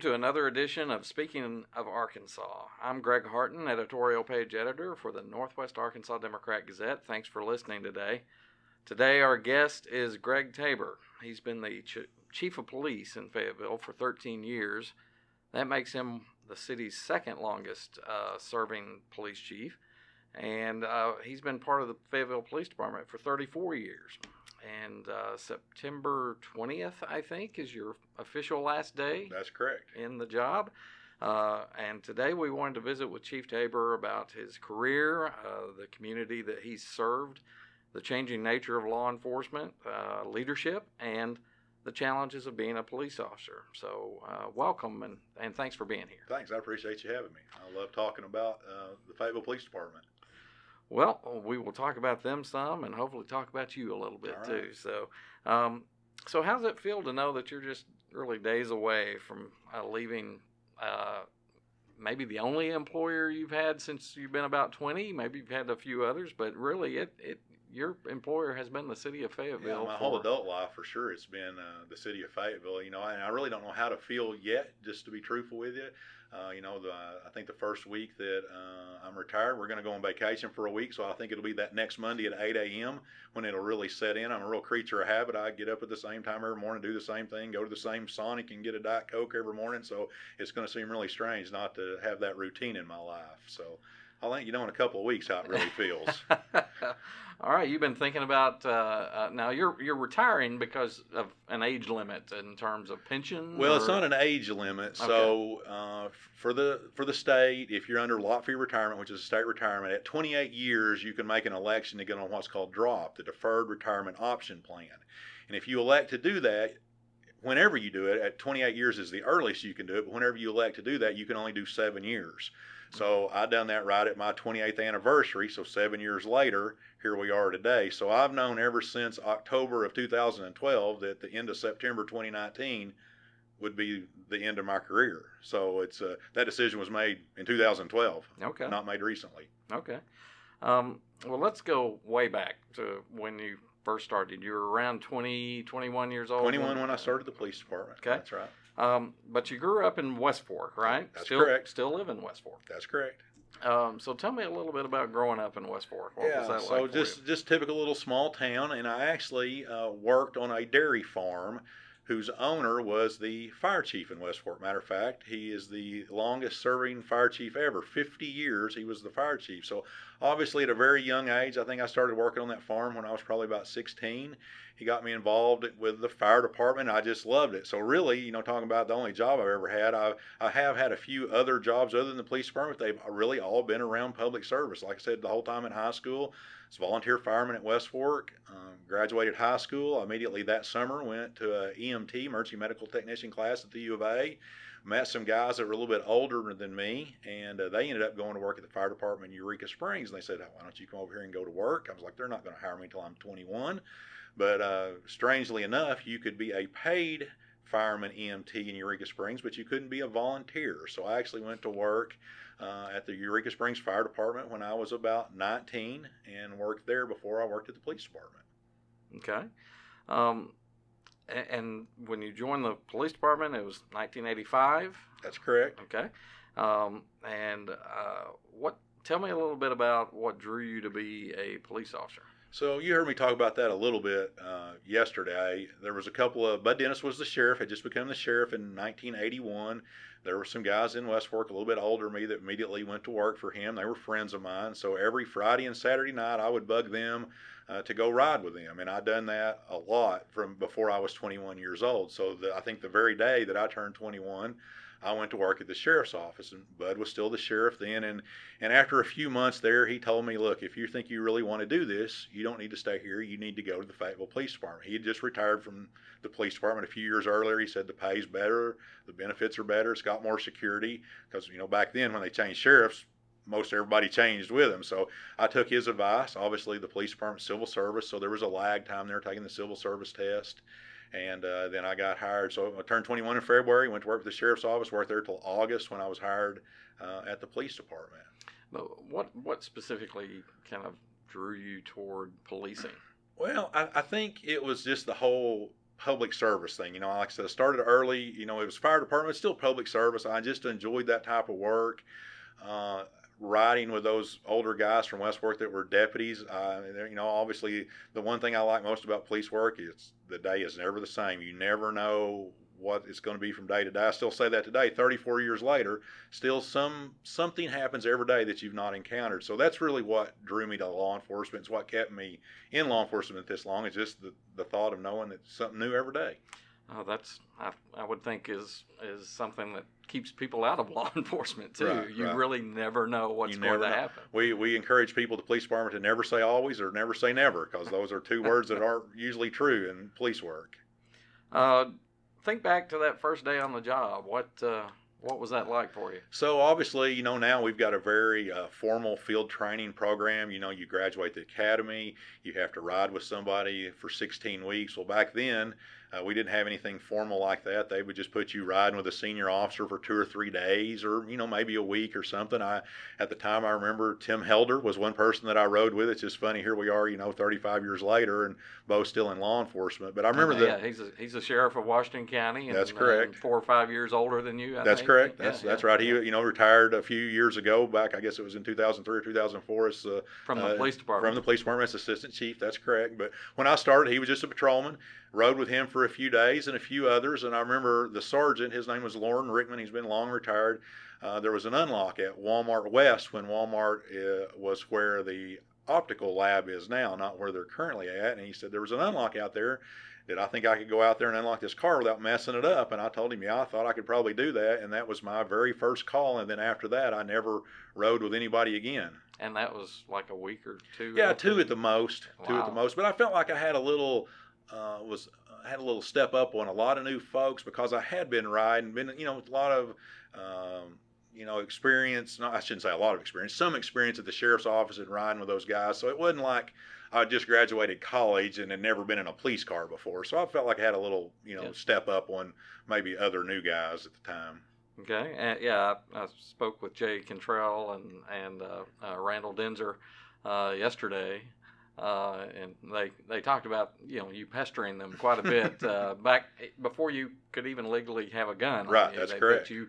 to another edition of Speaking of Arkansas. I'm Greg Harton, editorial page editor for the Northwest Arkansas Democrat Gazette. Thanks for listening today. Today, our guest is Greg Tabor. He's been the ch- chief of police in Fayetteville for 13 years. That makes him the city's second longest uh, serving police chief. And uh, he's been part of the Fayetteville Police Department for 34 years. And uh, September 20th, I think, is your official last day That's correct. in the job. Uh, and today we wanted to visit with Chief Tabor about his career, uh, the community that he's served, the changing nature of law enforcement, uh, leadership, and the challenges of being a police officer. So, uh, welcome and, and thanks for being here. Thanks. I appreciate you having me. I love talking about uh, the Fayetteville Police Department. Well, we will talk about them some and hopefully talk about you a little bit right. too. So, um, so how's it feel to know that you're just really days away from uh, leaving? Uh, maybe the only employer you've had since you've been about 20. Maybe you've had a few others, but really, it it your employer has been the city of Fayetteville. Yeah, my for, whole adult life, for sure, it's been uh, the city of Fayetteville. You know, and I really don't know how to feel yet. Just to be truthful with you, uh, you know, the, I think the first week that uh, I'm retired, we're going to go on vacation for a week. So I think it'll be that next Monday at 8 a.m. when it'll really set in. I'm a real creature of habit. I get up at the same time every morning, do the same thing, go to the same Sonic and get a Diet Coke every morning. So it's going to seem really strange not to have that routine in my life. So I'll let you know in a couple of weeks how it really feels. All right, you've been thinking about uh, uh, now. You're you're retiring because of an age limit in terms of pension. Well, it's not an age limit. So uh, for the for the state, if you're under LOPFI retirement, which is a state retirement, at 28 years you can make an election to get on what's called DROP, the Deferred Retirement Option Plan. And if you elect to do that, whenever you do it, at 28 years is the earliest you can do it. But whenever you elect to do that, you can only do seven years. So I done that right at my 28th anniversary. So seven years later, here we are today. So I've known ever since October of 2012 that the end of September 2019 would be the end of my career. So it's uh, that decision was made in 2012, okay. not made recently. Okay. Um, well, let's go way back to when you first started. You were around 20, 21 years old. 21 when I started the police department. Okay. That's right. Um, but you grew up in West Fork, right? That's still, correct. Still live in West Fork. That's correct. Um, so tell me a little bit about growing up in West Fork. What yeah, was that so like? just for just typical little small town, and I actually uh, worked on a dairy farm whose owner was the fire chief in West Fork. Matter of fact, he is the longest serving fire chief ever. 50 years he was the fire chief. So obviously at a very young age, I think I started working on that farm when I was probably about 16. He got me involved with the fire department. I just loved it. So really, you know, talking about the only job I've ever had, I, I have had a few other jobs other than the police department. They've really all been around public service. Like I said, the whole time in high school, was volunteer fireman at West Fork. Um, graduated high school. Immediately that summer went to a EMT, emergency medical technician class at the U of A. Met some guys that were a little bit older than me, and uh, they ended up going to work at the fire department in Eureka Springs. And they said, "Why don't you come over here and go to work?" I was like, "They're not going to hire me until I'm 21." But uh, strangely enough, you could be a paid fireman EMT in Eureka Springs, but you couldn't be a volunteer. So I actually went to work uh, at the Eureka Springs Fire Department when I was about 19 and worked there before I worked at the police department. Okay. Um, and when you joined the police department, it was 1985. That's correct. Okay. Um, and uh, what? Tell me a little bit about what drew you to be a police officer. So you heard me talk about that a little bit uh, yesterday. There was a couple of Bud Dennis was the sheriff, had just become the sheriff in 1981. There were some guys in West Fork a little bit older than me that immediately went to work for him. They were friends of mine. So every Friday and Saturday night, I would bug them uh, to go ride with them, and I'd done that a lot from before I was 21 years old. So the, I think the very day that I turned 21. I went to work at the sheriff's office, and Bud was still the sheriff then. And and after a few months there, he told me, "Look, if you think you really want to do this, you don't need to stay here. You need to go to the Fayetteville Police Department." He had just retired from the police department a few years earlier. He said the pay's better, the benefits are better, it's got more security. Because you know back then when they changed sheriffs, most everybody changed with him. So I took his advice. Obviously, the police department, civil service, so there was a lag time there taking the civil service test. And uh, then I got hired. So I turned 21 in February, went to work for the sheriff's office, worked there till August when I was hired uh, at the police department. But what what specifically kind of drew you toward policing? Well, I, I think it was just the whole public service thing. You know, like I said, I started early. You know, it was fire department, still public service. I just enjoyed that type of work. Uh, riding with those older guys from West Fork that were deputies. Uh, you know, obviously, the one thing I like most about police work is the day is never the same. You never know what it's going to be from day to day. I still say that today, 34 years later, still some something happens every day that you've not encountered. So that's really what drew me to law enforcement. It's what kept me in law enforcement this long. It's just the, the thought of knowing that something new every day. Oh, that's I, I would think is is something that keeps people out of law enforcement too. Right, you right. really never know what's You going to know. happen. We we encourage people, the police department, to never say always or never say never because those are two words that aren't usually true in police work. Uh, think back to that first day on the job. What uh, what was that like for you? So obviously, you know, now we've got a very uh, formal field training program. You know, you graduate the academy, you have to ride with somebody for 16 weeks. Well, back then, uh, we didn't have anything formal like that. They would just put you riding with a senior officer for two or three days, or you know, maybe a week or something. I, at the time, I remember Tim Helder was one person that I rode with. It's just funny. Here we are, you know, 35 years later, and both still in law enforcement. But I remember yeah, that. he's a, he's a sheriff of Washington County. And, That's correct. and four or five years older than you. I That's think. correct. Yeah, That's yeah, that's right. He you know retired a few years ago. Back I guess it was in 2003 or 2004 as uh, from the uh, police department. from the police department as assistant chief. That's correct. But when I started, he was just a patrolman. Rode with him for a few days and a few others. And I remember the sergeant. His name was Lauren Rickman. He's been long retired. Uh, there was an unlock at Walmart West when Walmart uh, was where the optical lab is now, not where they're currently at. And he said there was an unlock out there. Did I think I could go out there and unlock this car without messing it up? And I told him, yeah, I thought I could probably do that. And that was my very first call. And then after that, I never rode with anybody again. and that was like a week or two. Yeah, two at the most. Two at the most. But I felt like I had a little uh, was had a little step up on a lot of new folks because I had been riding, been you know with a lot of um, you know experience. No, I shouldn't say a lot of experience. Some experience at the sheriff's office and riding with those guys. So it wasn't like I just graduated college and had never been in a police car before. So I felt like I had a little you know Yeah. step up on maybe other new guys at the time. Okay. And yeah, I, I spoke with Jay Cantrell and and uh, uh, Randall Denzer uh, yesterday, uh, and they they talked about you know you pestering them quite a bit uh, back before you could even legally have a gun. Right, you. that's They- correct. That you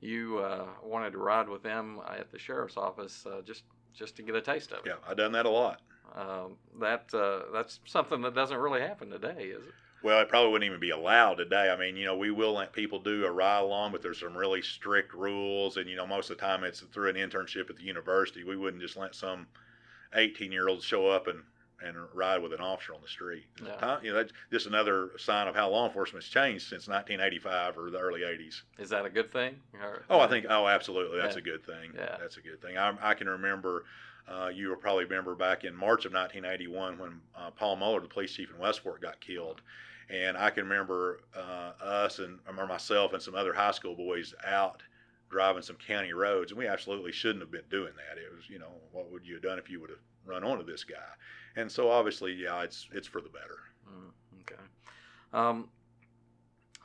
you uh, wanted to ride with them at the sheriff's office uh, just just to get a taste of it. Yeah, I've done that a lot. Um, that uh, that's something that doesn't really happen today, is it? Well, it probably wouldn't even be allowed today. I mean, you know, we will let people do a ride along, but there's some really strict rules, and you know, most of the time it's through an internship at the university. We wouldn't just let some 18 year old show up and and ride with an officer on the street. Yeah. time- you know, that's just another sign of how law enforcement's changed since 1985 or the early 80s. Is that a good thing? Or- Oh, I think. Oh, absolutely. That's Yeah. a good thing. Yeah. That's a good thing. I, I can remember. Uh, you will probably remember back in March of 1981 when uh, Paul Muller, the police chief in West Fork, got killed, and I can remember uh, us and remember myself and some other high school boys out driving some county roads, and we absolutely shouldn't have been doing that. It was, you know, what would you have done if you would have run onto this guy? And so obviously, yeah, it's it's for the better. Mm, okay. Um,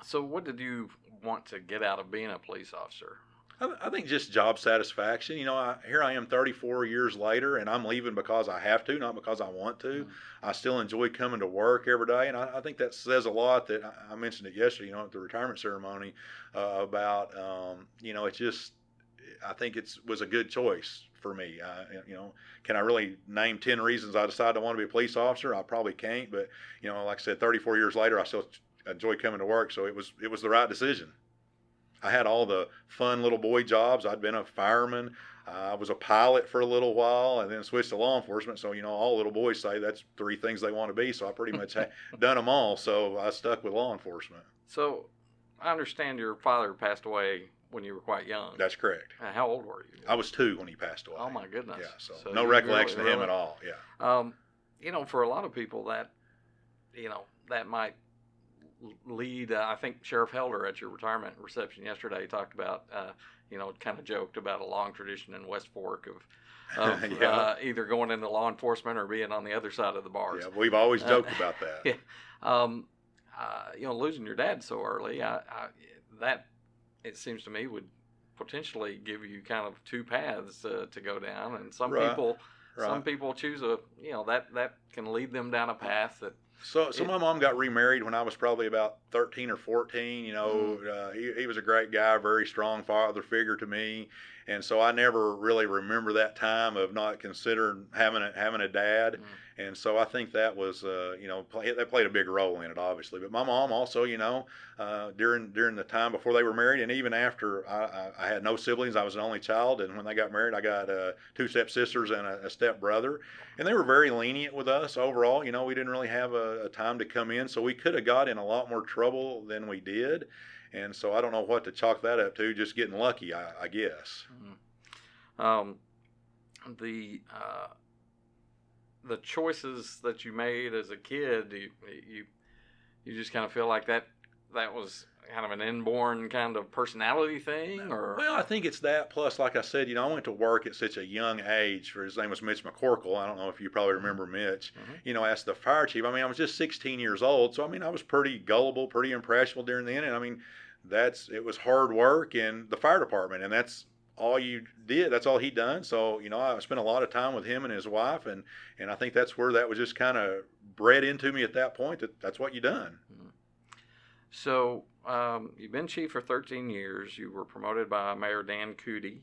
so, what did you want to get out of being a police officer? I, I think just job satisfaction. You know, I, here I am 34 years later, and I'm leaving because I have to, not because I want to. Mhm. I still enjoy coming to work every day, and I, I think that says a lot. That I, I mentioned it yesterday, you know, at the retirement ceremony uh, about, um, you know, it's just, I think it's was a good choice for me. Uh, you know, can I really name 10 reasons I decided I want to be a police officer? I probably can't, but you know, like I said, 34 years later, I still enjoy coming to work, so it was it was the right decision. I had all the fun little boy jobs. I'd been a fireman. I was a pilot for a little while and then switched to law enforcement. So, you know, all little boys say that's three things they want to be. So I pretty much had done them all. So I stuck with law enforcement. So, I understand your father passed away when you were quite young. That's correct. Uh, How old were you? I was two when he passed away. Oh my goodness! Yeah. So, So no recollection really- of him really- at all. Yeah. Um, you know, for a lot of people, that you know that might lead. Uh, I think Sheriff Helder at your retirement reception yesterday talked about, uh, you know, kind of joked about a long tradition in West Fork of, of Yeah. uh, either going into law enforcement or being on the other side of the bars. Yeah. We've always Uh, joked about that. yeah. Um, uh, you know, losing your dad so early, I, I, that it seems to me would potentially give you kind of two paths uh, to go down, and some Right. people, Right. some people choose a, you know, that that can lead them down a path that So, so It- my mom got remarried when I was probably about 13 or 14. You know, uh, he, he was a great guy, very strong father figure to me. And so I never really remember that time of not considering having a, having a dad. Mm. And so I think that was, uh, you know, play, that played a big role in it, obviously. But my mom also, you know, uh, during during the time before they were married, and even after I, I, I had no siblings, I was an only child. And when they got married, I got uh, two step sisters and a, a step brother, and they were very lenient with us overall. You know, we didn't really have a, a time to come in, so we could have got in a lot more trouble than we did. And so I don't know what to chalk that up to. Just getting lucky, I, I guess. Um, the uh, the choices that you made as a kid, you you you just kind of feel like that that was kind of an inborn kind of personality thing, or Well, I think it's that. Plus, like I said, you know, I went to work at such a young age. For his name was Mitch McCorkle. I don't know if you probably remember Mitch. Mhm. You know, as the fire chief. I mean, I was just 16 years old, so I mean, I was pretty gullible, pretty impressionable during then. And I mean, that's it was hard work in the fire department, and that's all you did. That's all he done. So you know, I spent a lot of time with him and his wife, and and I think that's where that was just kind of bred into me at that point. That that's what you done. So um, you've been chief for 13 years. You were promoted by Mayor Dan Coody,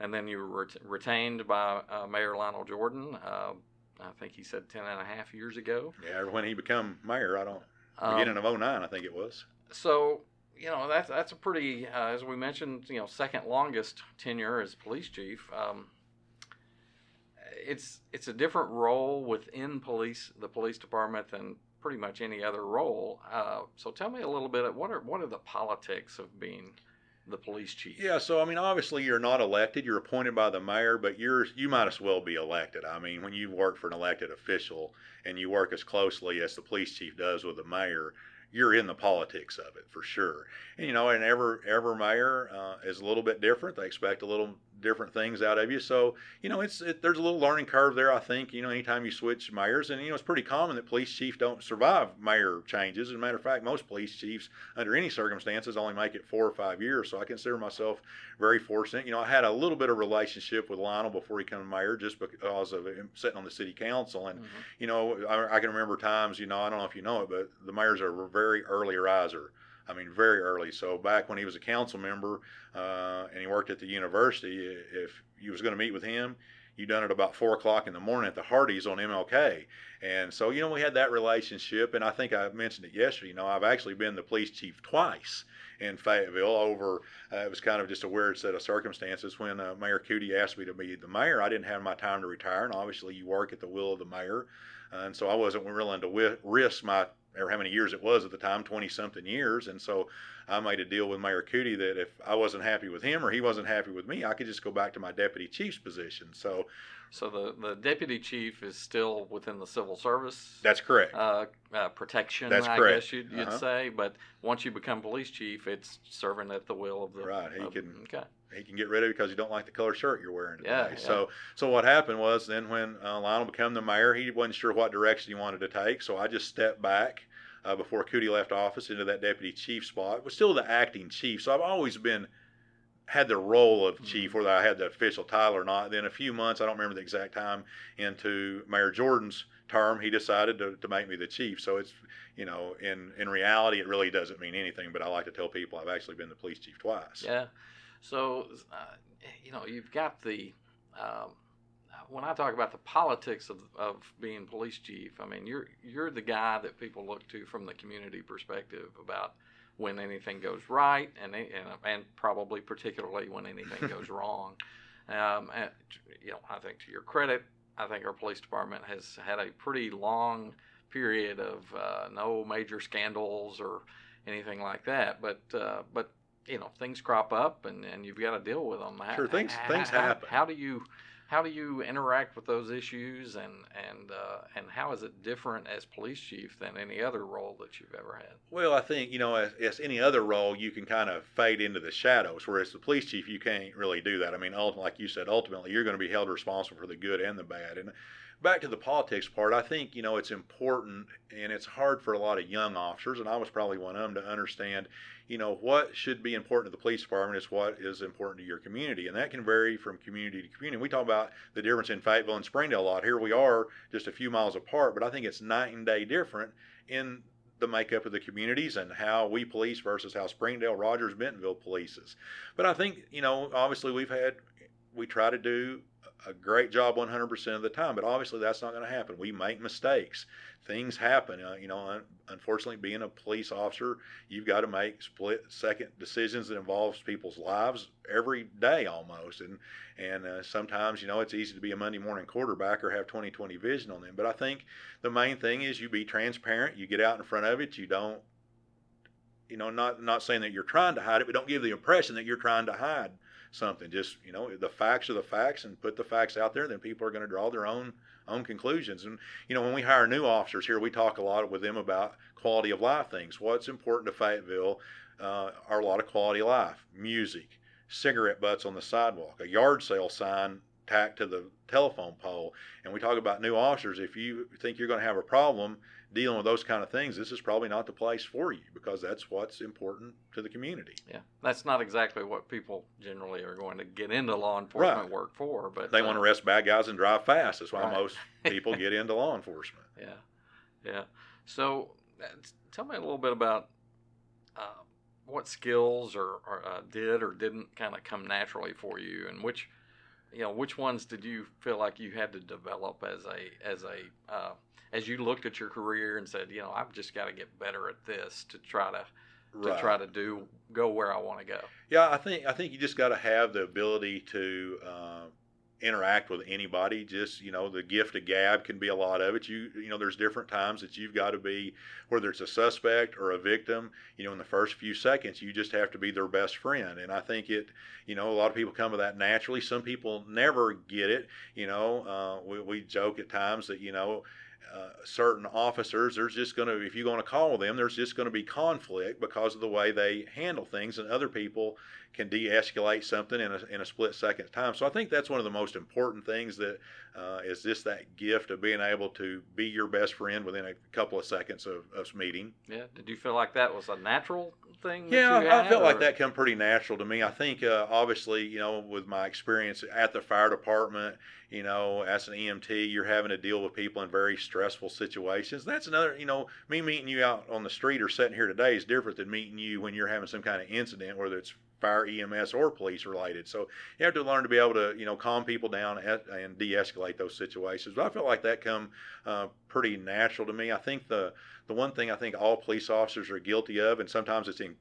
and then you were ret- retained by uh, Mayor Lionel Jordan. Uh, I think he said 10 and a half years ago. Yeah, when he became mayor, I don't Um, beginning of 09, I think it was. so you know that's that's a pretty, uh, as we mentioned, you know, second longest tenure as police chief. Um, it's it's a different role within police the police department than pretty much any other role. Uh, so tell me a little bit. What are what are the politics of being the police chief? Yeah, so I mean, obviously you're not elected; you're appointed by the mayor, but you're you might as well be elected. I mean, when you work for an elected official and you work as closely as the police chief does with the mayor, you're in the politics of it for sure. And you know, and every every mayor uh, is a little bit different. They expect a little different things out of you. So you know, it's it, there's a little learning curve there. I think you know, anytime you switch mayors, and you know, it's pretty common that police chiefs don't survive mayor changes. As a matter of fact, most police chiefs, under any circumstances, only make it four or five years. So I consider myself very fortunate. You know, I had a little bit of relationship with Lionel before he became mayor, just because of him sitting on the city council, and Mhm. you know, I, I can remember times, you know, I don't know if you know it, but the mayors are a very early riser. I mean, very early. So back when he was a council member uh, and he worked at the university, if you was going to meet with him, you done it about four o'clock in the morning at the Hardee's on MLK. And so, you know, we had that relationship. And I think I mentioned it yesterday. You know, I've actually been the police chief twice in Fayetteville over, uh, it was kind of just a weird set of circumstances. When uh, Mayor Coody asked me to be the mayor, I didn't have my time to retire. And obviously, you work at the will of the mayor. And so I wasn't willing to risk my, or how many years it was at the time, 20 something years. And so I made a deal with Mayor Coody that if I wasn't happy with him or he wasn't happy with me, I could just go back to my deputy chief's position. So So the, the deputy chief is still within the civil service that's correct. uh, uh, protection, That's I correct. guess you'd, you'd Uh-huh. say. But once you become police chief, it's serving at the will of the Right, he of- can- Okay. He can get rid of it because you don't like the color shirt you're wearing today. Yeah, yeah. So, so what happened was then when uh, Lionel became the mayor, he wasn't sure what direction he wanted to take. So I just stepped back uh, before Coody left office into that deputy chief spot. Was still the acting chief, so I've always been had the role of chief, Mhm. whether I had the official title or not. Then a few months, I don't remember the exact time, into Mayor Jordan's term, he decided to, to make me the chief. So it's, you know, in in reality, it really doesn't mean anything. But I like to tell people I've actually been the police chief twice. Yeah. So, uh, you know, you've got the. Um, when I talk about the politics of, of being police chief, I mean you're you're the guy that people look to from the community perspective about when anything goes right and and, and probably particularly when anything goes wrong. Um, and, you know, I think to your credit, I think our police department has had a pretty long period of uh, no major scandals or anything like that. But uh, but you know things crop up and, and you've got to deal with them. Sure, things- things how, happen. How do you how do you interact with those issues and and uh, and how is it different as police chief than any other role that you've ever had? Well, I think you know, as, as any other role, you can kind of fade into the shadows. Whereas the police chief, you can't really do that. I mean, ultimately, like you said, ultimately, you're going to be held responsible for the good and the bad. And back to the politics part, I think you know it's important, and it's hard for a lot of young officers, and I was probably one of them to understand. you know, what should be important to the police department is what is important to your community. And that can vary from community to community. We talk about the difference in Fayetteville and Springdale a lot. Here we are just a few miles apart, but I think it's night and day different in the makeup of the communities and how we police versus how Springdale, Rogers, Bentonville polices. But I think, you know, obviously we've had, we try to do a great job 100% of the time, but obviously that's not going to happen. We make mistakes. Things happen. Uh, you know, unfortunately, being a police officer, you've got to make split second decisions that involves people's lives every day almost. And and uh, sometimes, you know, it's easy to be a Monday morning quarterback or have 20/20 vision on them. But I think the main thing is you be transparent. You get out in front of it. You don't you know, not not saying that you're trying to hide it, but don't give the impression that you're trying to hide something. Just you know, the facts are the facts, and put the facts out there. Then people are going to draw their own own conclusions. And you know, when we hire new officers here, we talk a lot with them about quality of life things. What's important to Fayetteville uh, are a lot of quality of life, music, cigarette butts on the sidewalk, a yard sale sign tacked to the telephone pole. And we talk about new officers. If you think you're going to have a problem dealing with those kind of things, this is probably not the place for you because that's what's important to the community. Yeah, that's not exactly what people generally are going to get into law enforcement right. work for. But they uh, want to arrest bad guys and drive fast. That's why right. most people get into law enforcement. Yeah, yeah. So uh, tell me a little bit about. Uh, what skills or, or uh, did or didn't kind of come naturally for you, and which, you know, which ones did you feel like you had to develop as a as a uh, as you looked at your career and said, you know, I've just got to get better at this to try to right. to try to do go where I want to go. Yeah, I think I think you just got to have the ability to uh, interact with anybody. Just you know, the gift of gab can be a lot of it. You you know, there's different times that you've got to be whether it's a suspect or a victim. You know, in the first few seconds, you just have to be their best friend. And I think it, you know, a lot of people come to that naturally. Some people never get it. You know, uh, we we joke at times that you know uh, certain officers, there's just going to, if you're going to call them, there's just going to be conflict because of the way they handle things, and other people can de-escalate something in a, in a split second time. So I think that's one of the most important things that uh, is just that gift of being able to be your best friend within a couple of seconds of, of meeting. Yeah. Did you feel like that was a natural thing? Yeah, I felt or? like that come pretty natural to me. I think uh, obviously, you know, with my experience at the fire department, you know, as an EMT, you're having to deal with people in very stressful situations. That's another, you know, me meeting you out on the street or sitting here today is different than meeting you when you're having some kind of incident, whether it's fire, EMS, or police related. So you have to learn to be able to, you know, calm people down and de-escalate those situations. But I felt like that come uh, pretty natural to me. I think the the one thing I think all police officers are guilty of, and sometimes it's in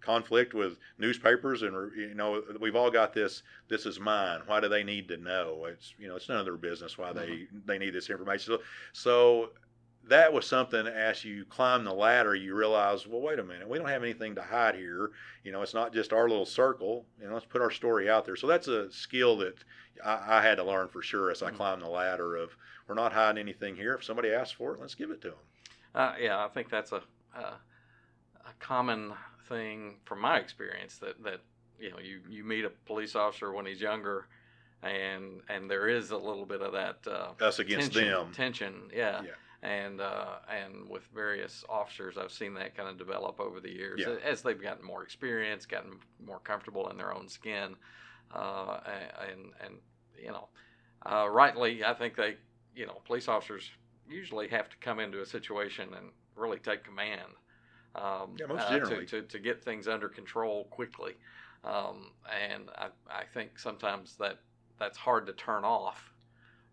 conflict with newspapers and you know we've all got this this is mine why do they need to know it's you know it's none of their business why they mm-hmm. they need this information so so that was something as you climb the ladder, you realize, well, wait a minute, we don't have anything to hide here. You know, it's not just our little circle. You know, let's put our story out there. So that's a skill that I, I had to learn for sure as I mm-hmm. climbed the ladder of we're not hiding anything here. If somebody asks for it, let's give it to them. Uh, yeah, I think that's a, a, a common thing from my experience that that you know you you meet a police officer when he's younger and and there is a little bit of that uh, us against tension, them tension yeah. yeah and uh, and with various officers, I've seen that kind of develop over the years yeah. as they've gotten more experience, gotten more comfortable in their own skin, uh, and and you know, uh, rightly, I think they, you know, police officers usually have to come into a situation and really take command. Um, yeah, most uh, generally. To, to, to, get things under control quickly. Um, and I, I think sometimes that that's hard to turn off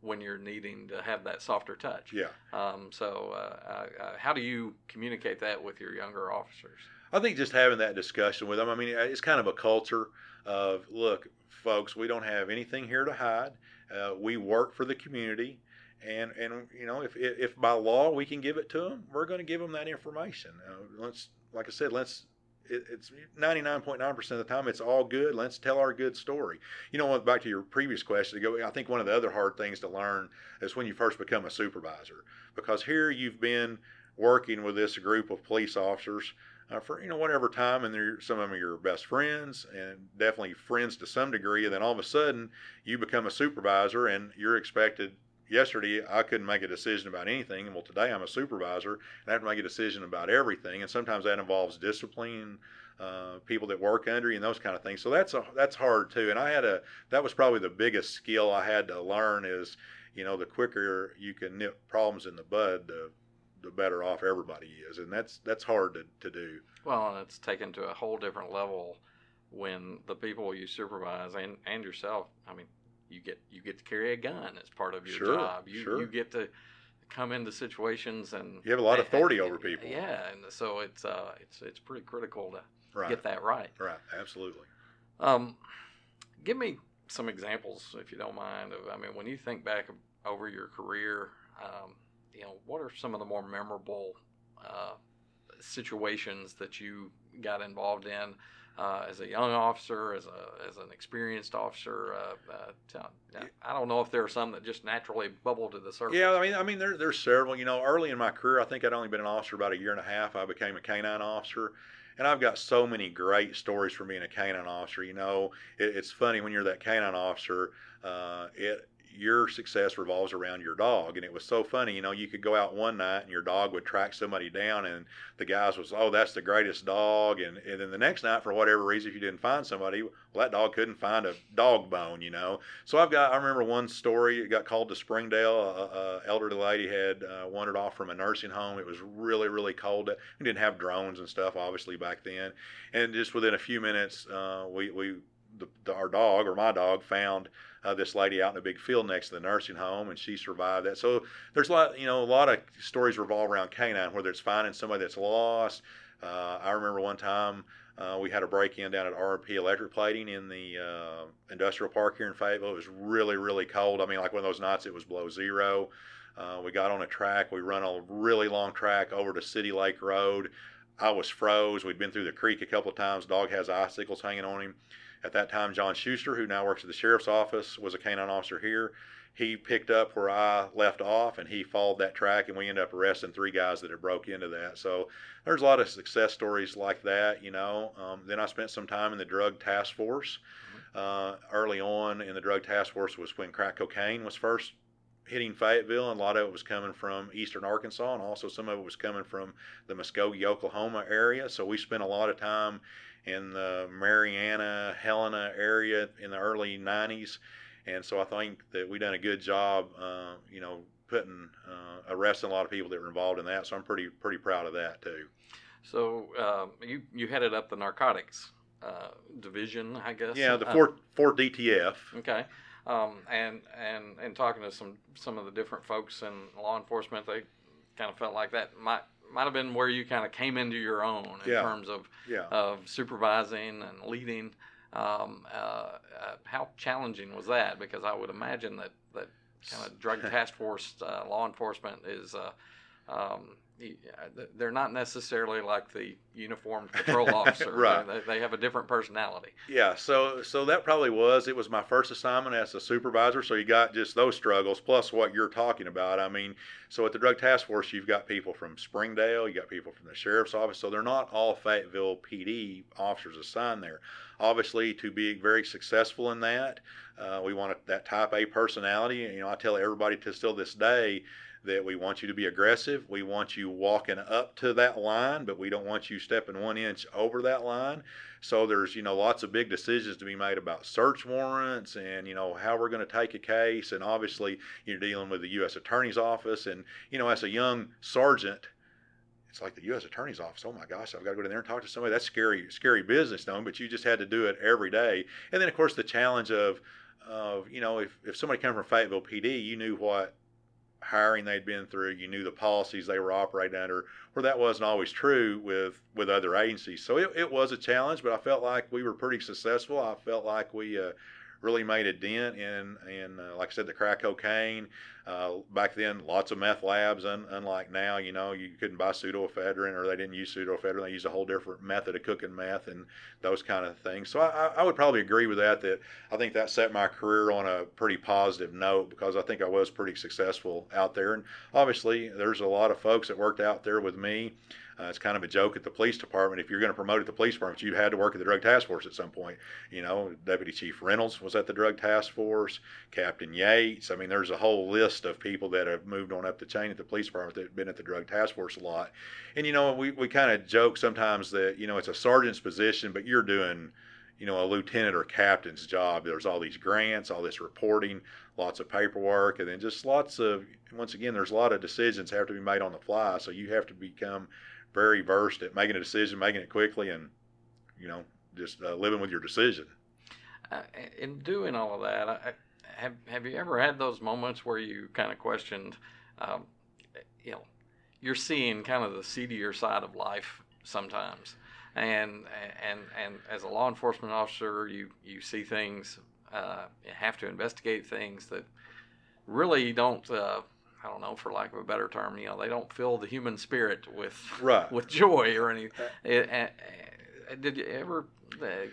when you're needing to have that softer touch. Yeah. Um, so, uh, uh, uh, how do you communicate that with your younger officers? I think just having that discussion with them. I mean, it's kind of a culture of look, folks, we don't have anything here to hide. Uh, we work for the community, and and you know, if if by law we can give it to them, we're going to give them that information. Uh, let's, like I said, let's it, it's 99.9% of the time it's all good. Let's tell our good story. You know, back to your previous question, I think one of the other hard things to learn is when you first become a supervisor, because here you've been working with this group of police officers uh, for you know whatever time, and they're some of them are your best friends, and definitely friends to some degree. And then all of a sudden, you become a supervisor, and you're expected yesterday I couldn't make a decision about anything. Well, today I'm a supervisor and I have to make a decision about everything. And sometimes that involves discipline, uh, people that work under you and those kind of things. So that's a, that's hard too. And I had a that was probably the biggest skill I had to learn is you know the quicker you can nip problems in the bud, the the better off everybody is, and that's that's hard to, to do. Well, and it's taken to a whole different level when the people you supervise and, and yourself. I mean, you get you get to carry a gun as part of your Sure, job. You sure. you get to come into situations and You have a lot of authority over people. Yeah, and so it's uh it's it's pretty critical to Right. get that right. Right. Absolutely. Um, give me some examples, if you don't mind. Of I mean, when you think back over your career, um, you know, what are some of the more memorable uh, situations that you got involved in uh, as a young officer, as a as an experienced officer? Uh, uh, tell- I don't know if there are some that just naturally bubble to the surface. Yeah, I mean, I mean, there, there's several. You know, early in my career, I think I'd only been an officer about a year and a half. I became a canine officer, and I've got so many great stories from being a canine officer. You know, it, it's funny when you're that canine officer. Uh, it your success revolves around your dog, and it was so funny. You know, you could go out one night and your dog would track somebody down, and the guys was, oh, that's the greatest dog, and and then the next night, for whatever reason, if you didn't find somebody, well, that dog couldn't find a dog bone. You know, so I've got, I remember one story, it got called to Springdale. A, a elderly lady had uh, wandered off from a nursing home. It was really, really cold. We didn't have drones and stuff, obviously, back then. And just within a few minutes, uh, we, we the, the, our dog or my dog found uh, this lady out in a big field next to the nursing home, and she survived that. So there's a lot, you know, a lot of stories revolve around canine, whether it's finding somebody that's lost. Uh, I remember one time uh, we had a break in down at RP Electric Plating in the uh, industrial park here in Fayetteville. It was really, really cold. I mean, like one of those nights it was below zero. Uh, we got on a track. We run a really long track over to City Lake Road. I was froze. We'd been through the creek a couple of times. Dog has icicles hanging on him. At that time, John Schuster, who now works at the sheriff's office, was a canine officer here. He picked up where I left off, and he followed that track, and we ended up arresting three guys that had broke into that. So there's a lot of success stories like that, you know. Um, then I spent some time in the drug task force. Uh, early on in the drug task force was when crack cocaine was first hitting Fayetteville, and a lot of it was coming from eastern Arkansas, and also some of it was coming from the Muskogee, Oklahoma area. So we spent a lot of time in the Marianna, Helena area in the early 90s. And so I think that we've done a good job, uh, you know, putting, uh, arresting a lot of people that were involved in that. So I'm pretty, pretty proud of that too. So um, you you headed up the narcotics uh, division, I guess. Yeah, the Uh, Fort, Fort DTF. Okay. Um, and and and talking to some some of the different folks in law enforcement, they kind of felt like that might might have been where you kind of came into your own in Yeah. terms of Yeah. of supervising and leading. Um, uh, uh, how challenging was that? Because I would imagine that that kind of drug task force uh, law enforcement is. Uh, um, they're not necessarily like the uniformed patrol officer. Right. They, they have a different personality. Yeah, so so that probably was. It was my first assignment as a supervisor, so you got just those struggles plus what you're talking about. I mean, so at the drug task force, you've got people from Springdale, you got people from the sheriff's office, so they're not all Fayetteville PD officers assigned there. Obviously, to be very successful in that, uh, we want that type A personality. You know, I tell everybody to still this day that we want you to be aggressive. We want you walking up to that line, but we don't want you stepping one inch over that line. So there's, you know, lots of big decisions to be made about search warrants and, you know, how we're going to take a case. And obviously, you're dealing with the U.S. Attorney's Office. And, you know, as a young sergeant, it's like the U.S. Attorney's Office. Oh my gosh, I've got to go in there and talk to somebody. That's scary, scary business, though. But you just had to do it every day. And then, of course, the challenge of, of you know, if, if somebody came from Fayetteville PD, you knew what hiring they'd been through, you knew the policies they were operating under, where that wasn't always true with with other agencies. So it, it was a challenge, but I felt like we were pretty successful. I felt like we uh, really made a dent in, in uh, like I said, the crack cocaine. Uh, back then, lots of meth labs, un, unlike now, you know, you couldn't buy pseudoephedrine or they didn't use pseudoephedrine. They used a whole different method of cooking meth and those kind of things. So I, I would probably agree with that, that I think that set my career on a pretty positive note because I think I was pretty successful out there. And obviously, there's a lot of folks that worked out there with me. Uh, it's kind of a joke at the police department. If you're going to promote at the police department, you had to work at the drug task force at some point. You know, Deputy Chief Reynolds was at the drug task force, Captain Yates. I mean, there's a whole list of people that have moved on up the chain at the police department that have been at the drug task force a lot. And, you know, we, we kind of joke sometimes that, you know, it's a sergeant's position, but you're doing, you know, a lieutenant or captain's job. There's all these grants, all this reporting, lots of paperwork, and then just lots of, once again, there's a lot of decisions have to be made on the fly. So you have to become very versed at making a decision, making it quickly, and you know, just uh, living with your decision. Uh, in doing all of that, I, have have you ever had those moments where you kind of questioned, um, you know, you're seeing kind of the seedier side of life sometimes, and and and as a law enforcement officer, you you see things, uh, you have to investigate things that really don't uh, I don't know, for lack of a better term, you know, they don't fill the human spirit with right. with joy or anything. Uh, eh, eh, eh, did you ever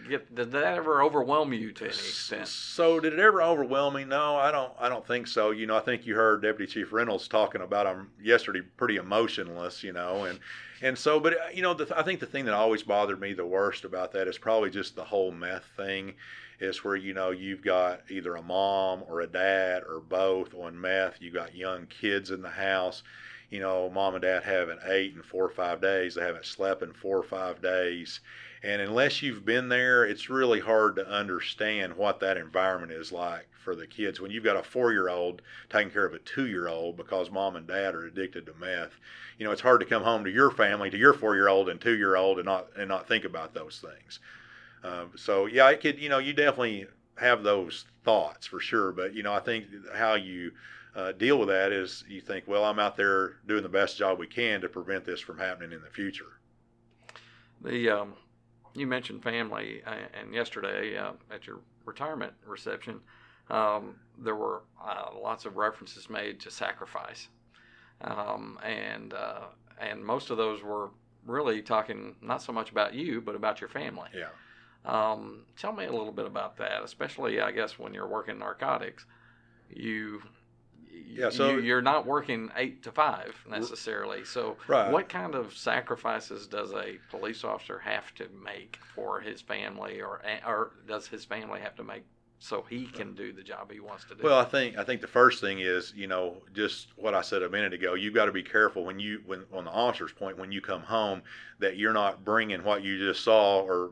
get? Did that ever overwhelm you to any extent? So did it ever overwhelm me? No, I don't. I don't think so. You know, I think you heard Deputy Chief Reynolds talking about him yesterday, pretty emotionless. You know, and and so, but uh, you know, the, I think the thing that always bothered me the worst about that is probably just the whole meth thing is where you know you've got either a mom or a dad or both on meth. You got young kids in the house. You know, mom and dad haven't ate in four or five days. They haven't slept in four or five days. And unless you've been there, it's really hard to understand what that environment is like for the kids. When you've got a four year old taking care of a two year old because mom and dad are addicted to meth, you know, it's hard to come home to your family, to your four year old and two year old and not and not think about those things. Um, so yeah, it could you know you definitely have those thoughts for sure, but you know I think how you uh, deal with that is you think, well, I'm out there doing the best job we can to prevent this from happening in the future. The um, you mentioned family, uh, and yesterday uh, at your retirement reception, um, there were uh, lots of references made to sacrifice, um, and uh, and most of those were really talking not so much about you, but about your family. Yeah. Um, tell me a little bit about that, especially I guess when you're working narcotics, you yeah, so you, are not working eight to five necessarily. So, right. what kind of sacrifices does a police officer have to make for his family, or or does his family have to make so he can do the job he wants to do? Well, I think I think the first thing is you know just what I said a minute ago. You've got to be careful when you when on the officer's point when you come home that you're not bringing what you just saw or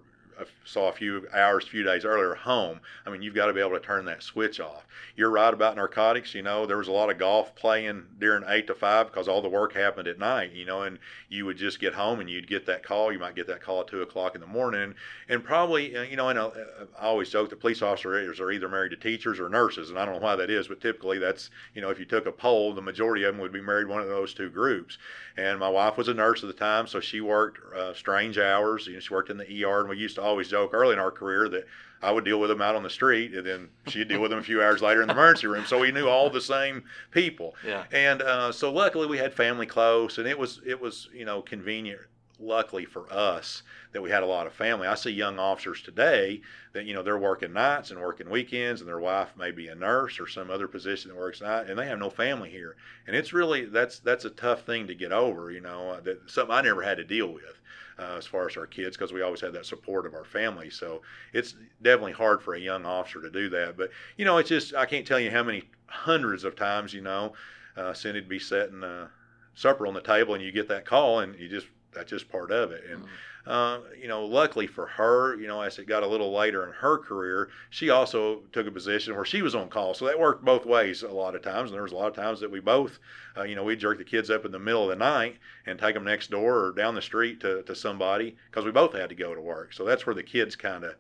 saw a few hours, a few days earlier home. I mean, you've got to be able to turn that switch off. You're right about narcotics. You know, there was a lot of golf playing during eight to five because all the work happened at night. You know, and you would just get home and you'd get that call. You might get that call at two o'clock in the morning, and probably, uh, you know, and uh, I always joke the police officers are either married to teachers or nurses, and I don't know why that is, but typically that's, you know, if you took a poll, the majority of them would be married one of those two groups. And my wife was a nurse at the time, so she worked uh, strange hours. You know, she worked in the ER, and we used to always joke early in our career that I would deal with them out on the street, and then she'd deal with them a few hours later in the emergency room. So we knew all the same people. Yeah. And uh, so luckily we had family close, and it was it was you know convenient. Luckily for us that we had a lot of family. I see young officers today that you know they're working nights and working weekends, and their wife may be a nurse or some other position that works night, and they have no family here. And it's really that's that's a tough thing to get over. You know, that something I never had to deal with uh, as far as our kids because we always had that support of our family. So it's definitely hard for a young officer to do that. But you know, it's just I can't tell you how many hundreds of times you know uh, Cindy'd be setting uh, supper on the table and you get that call and you just that's just part of it. And mm-hmm. Uh, you know, luckily for her, you know, as it got a little later in her career, she also took a position where she was on call. So that worked both ways a lot of times. And there was a lot of times that we both, uh, you know, we'd jerk the kids up in the middle of the night and take them next door or down the street to, to somebody because we both had to go to work. So that's where the kids kind of,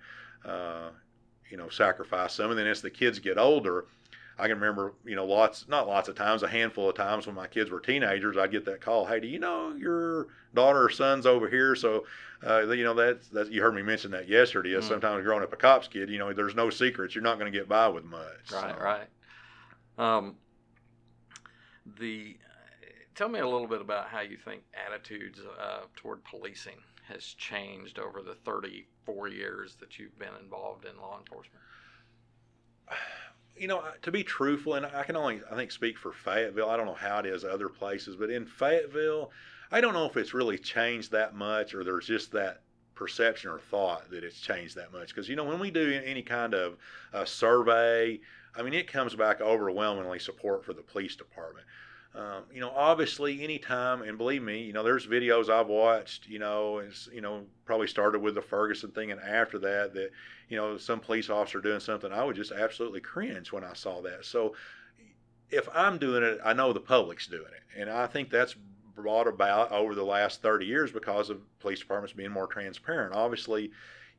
uh, you know, sacrifice some. And then as the kids get older, I can remember, you know, lots, not lots of times, a handful of times when my kids were teenagers, I'd get that call, hey, do you know your daughter or son's over here? So, uh, you know, that's, that's, you heard me mention that yesterday. Mm. Sometimes growing up a cop's kid, you know, there's no secrets. You're not going to get by with much. Right, so. right. Um, the, tell me a little bit about how you think attitudes uh, toward policing has changed over the 34 years that you've been involved in law enforcement you know, to be truthful, and I can only, I think, speak for Fayetteville. I don't know how it is other places, but in Fayetteville, I don't know if it's really changed that much or there's just that perception or thought that it's changed that much. Because, you know, when we do any kind of uh, survey, I mean, it comes back overwhelmingly support for the police department. Um, you know, obviously, anytime, and believe me, you know, there's videos I've watched, you know, and, you know, probably started with the Ferguson thing, and after that, that, you know, some police officer doing something, I would just absolutely cringe when I saw that. So, if I'm doing it, I know the public's doing it, and I think that's brought about over the last 30 years because of police departments being more transparent. Obviously,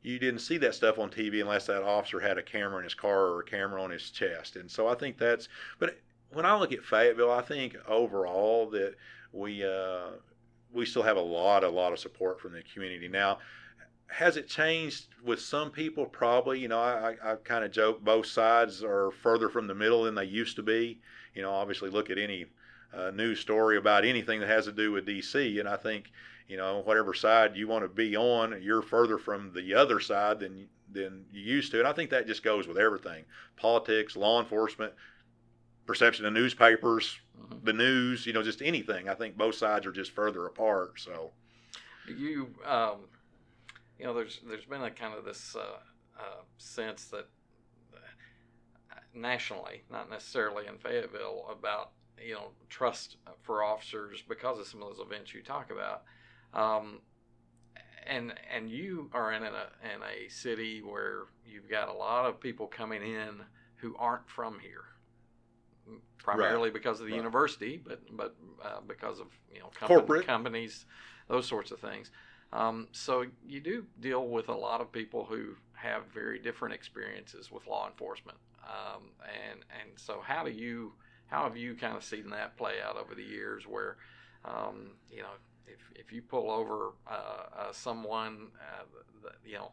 you didn't see that stuff on TV unless that officer had a camera in his car or a camera on his chest. And so I think that's, but when I look at Fayetteville, I think overall that we, uh, we still have a lot, a lot of support from the community. Now, has it changed with some people? Probably. You know, I, I kind of joke both sides are further from the middle than they used to be. You know, obviously look at any uh, news story about anything that has to do with DC, and I think you know whatever side you want to be on, you're further from the other side than than you used to, and I think that just goes with everything: politics, law enforcement, perception of newspapers, mm-hmm. the news. You know, just anything. I think both sides are just further apart. So, you um, you know, there's there's been a kind of this uh, uh, sense that nationally, not necessarily in Fayetteville, about you know trust for officers because of some of those events you talk about. Um, and and you are in a in a city where you've got a lot of people coming in who aren't from here, primarily right. because of the right. university, but but uh, because of you know company, companies, those sorts of things. Um, so you do deal with a lot of people who have very different experiences with law enforcement, um, and and so how do you how have you kind of seen that play out over the years where, um, you know, if, if you pull over uh, uh, someone, uh, you know,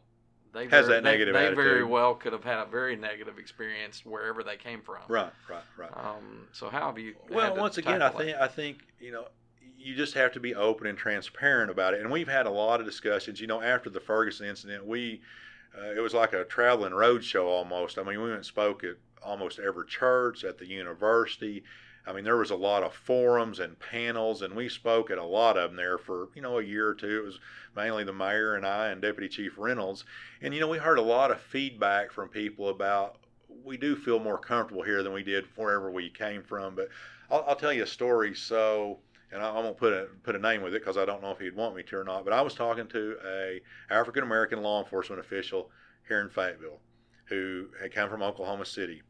they has very, that negative they, they very well could have had a very negative experience wherever they came from. Right, right, right. Um, so how have you? Well, once again, I think I think you know you just have to be open and transparent about it. And we've had a lot of discussions. You know, after the Ferguson incident, we uh, it was like a traveling road show almost. I mean, we went and spoke at almost every church, at the university. I mean, there was a lot of forums and panels, and we spoke at a lot of them there for you know a year or two. It was mainly the mayor and I and Deputy Chief Reynolds, and you know we heard a lot of feedback from people about we do feel more comfortable here than we did wherever we came from. But I'll, I'll tell you a story. So, and I, won't put a put a name with it because I don't know if he'd want me to or not. But I was talking to a African American law enforcement official here in Fayetteville who had come from Oklahoma City.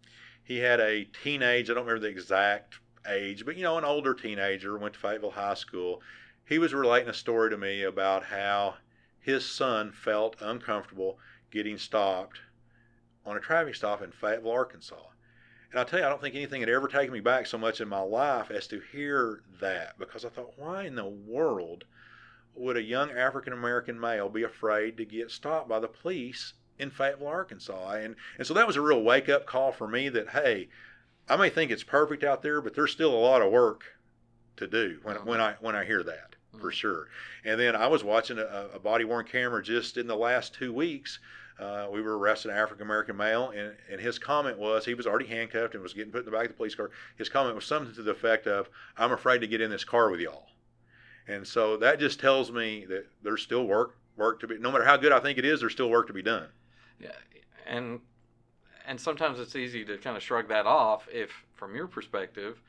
He had a teenage, I don't remember the exact age, but you know, an older teenager, went to Fayetteville High School. He was relating a story to me about how his son felt uncomfortable getting stopped on a traffic stop in Fayetteville, Arkansas. And I'll tell you, I don't think anything had ever taken me back so much in my life as to hear that because I thought, why in the world would a young African American male be afraid to get stopped by the police in Fayetteville, Arkansas. And, and so that was a real wake up call for me that, hey, I may think it's perfect out there, but there's still a lot of work to do when, when I when I hear that for mm-hmm. sure. And then I was watching a, a body worn camera just in the last two weeks. Uh, we were arresting an African American male, and, and his comment was he was already handcuffed and was getting put in the back of the police car. His comment was something to the effect of, "I'm afraid to get in this car with y'all." And so that just tells me that there's still work work to be. No matter how good I think it is, there's still work to be done. Yeah, and and sometimes it's easy to kind of shrug that off if, from your perspective,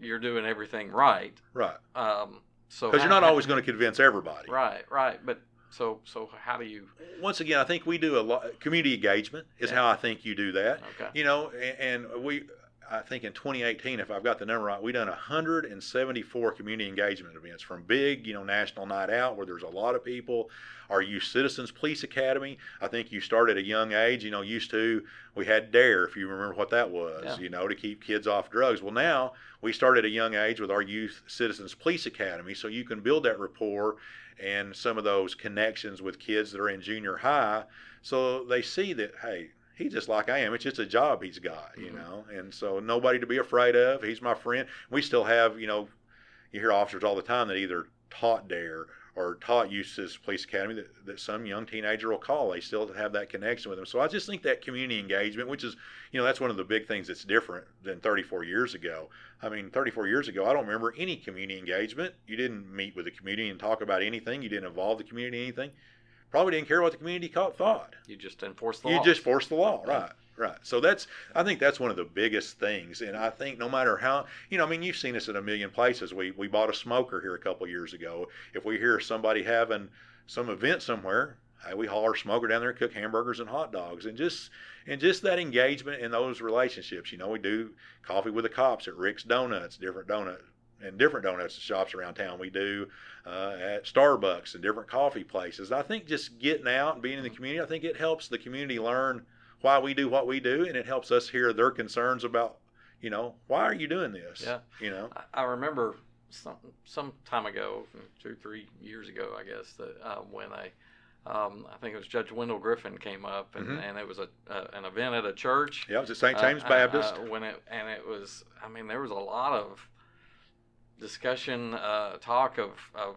you're doing everything right. Right. Um, so because you're not always going to convince everybody. Right. Right. But so so how do you? Once again, I think we do a lot. Community engagement is yeah. how I think you do that. Okay. You know, and, and we I think in 2018, if I've got the number right, we done 174 community engagement events from big, you know, national night out where there's a lot of people. Our Youth Citizens Police Academy, I think you start at a young age. You know, used to we had DARE, if you remember what that was, yeah. you know, to keep kids off drugs. Well, now we start at a young age with our Youth Citizens Police Academy, so you can build that rapport and some of those connections with kids that are in junior high, so they see that hey, he's just like I am. It's just a job he's got, you mm-hmm. know, and so nobody to be afraid of. He's my friend. We still have, you know, you hear officers all the time that either taught DARE or taught Eustis Police Academy that, that some young teenager will call. They still have that connection with them. So I just think that community engagement, which is, you know, that's one of the big things that's different than 34 years ago. I mean, 34 years ago, I don't remember any community engagement. You didn't meet with the community and talk about anything. You didn't involve the community in anything. Probably didn't care what the community thought. You just enforced the you law. You just forced the law, right? Right. So that's I think that's one of the biggest things, and I think no matter how you know, I mean, you've seen us in a million places. We we bought a smoker here a couple years ago. If we hear somebody having some event somewhere, hey, we haul our smoker down there and cook hamburgers and hot dogs, and just and just that engagement in those relationships. You know, we do coffee with the cops at Rick's Donuts, different donut and different donuts shops around town. We do uh, at Starbucks and different coffee places. I think just getting out and being in the community, I think it helps the community learn why we do what we do, and it helps us hear their concerns about, you know, why are you doing this? Yeah. You know. I, I remember some some time ago, two three years ago, I guess, that uh, when a um, I think it was Judge Wendell Griffen came up, and, Mhm. and it was a uh, an event at a church. Yeah, it was at St. uh, James uh, Baptist. uh, when it and it was, I mean, there was a lot of discussion, uh, talk of of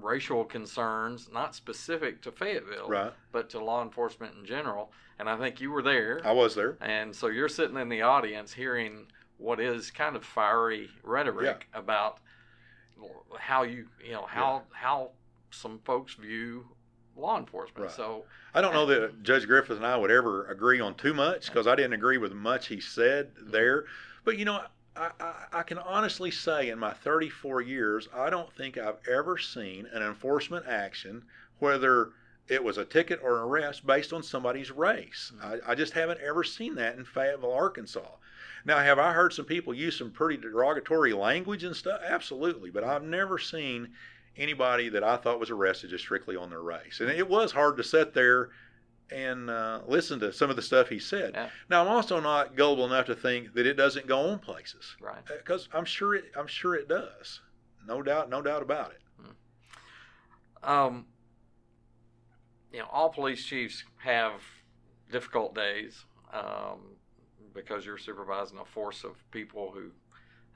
racial concerns, not specific to Fayetteville, right. but to law enforcement in general. And I think you were there. I was there. And so you're sitting in the audience hearing what is kind of fiery rhetoric about how you, you know, how how some folks view law enforcement. Right. So I don't know that Judge Griffith and I would ever agree on too much because I didn't agree with much he said there. But you know, I, I, I can honestly say in my 34 years, I don't think I've ever seen an enforcement action, whether it was a ticket or an arrest, based on somebody's race. Mm-hmm. I, I just haven't ever seen that in Fayetteville, Arkansas. Now, have I heard some people use some pretty derogatory language and stuff? Absolutely. But I've never seen anybody that I thought was arrested just strictly on their race. And it was hard to sit there and uh, listen to some of the stuff he said. Yeah. Now, I'm also not gullible enough to think that it doesn't go on places, right. because I'm sure it. I'm sure it does. No doubt. No doubt about it. Um, you know, all police chiefs have difficult days um, because you're supervising a force of people who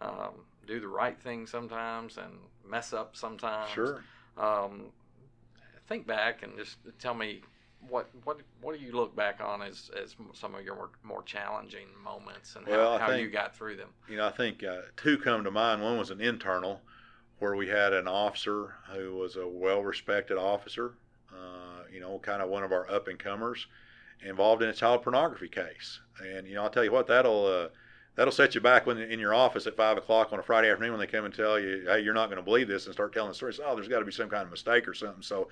um, do the right thing sometimes and mess up sometimes. Sure. Um, think back and just tell me what what what do you look back on as as some of your more, more challenging moments and Well, I how, how you got through them. You know, I think uh, two come to mind. One was an internal, where we had an officer who was a well-respected officer. Uh, you know, kind of one of our up-and-comers, involved in a child pornography case. And you know, I'll tell you what, that'll uh, that'll set you back when in your office at five o'clock on a Friday afternoon when they come and tell you, hey, you're not going to believe this, and start telling the stories. Oh, there's got to be some kind of mistake or something. So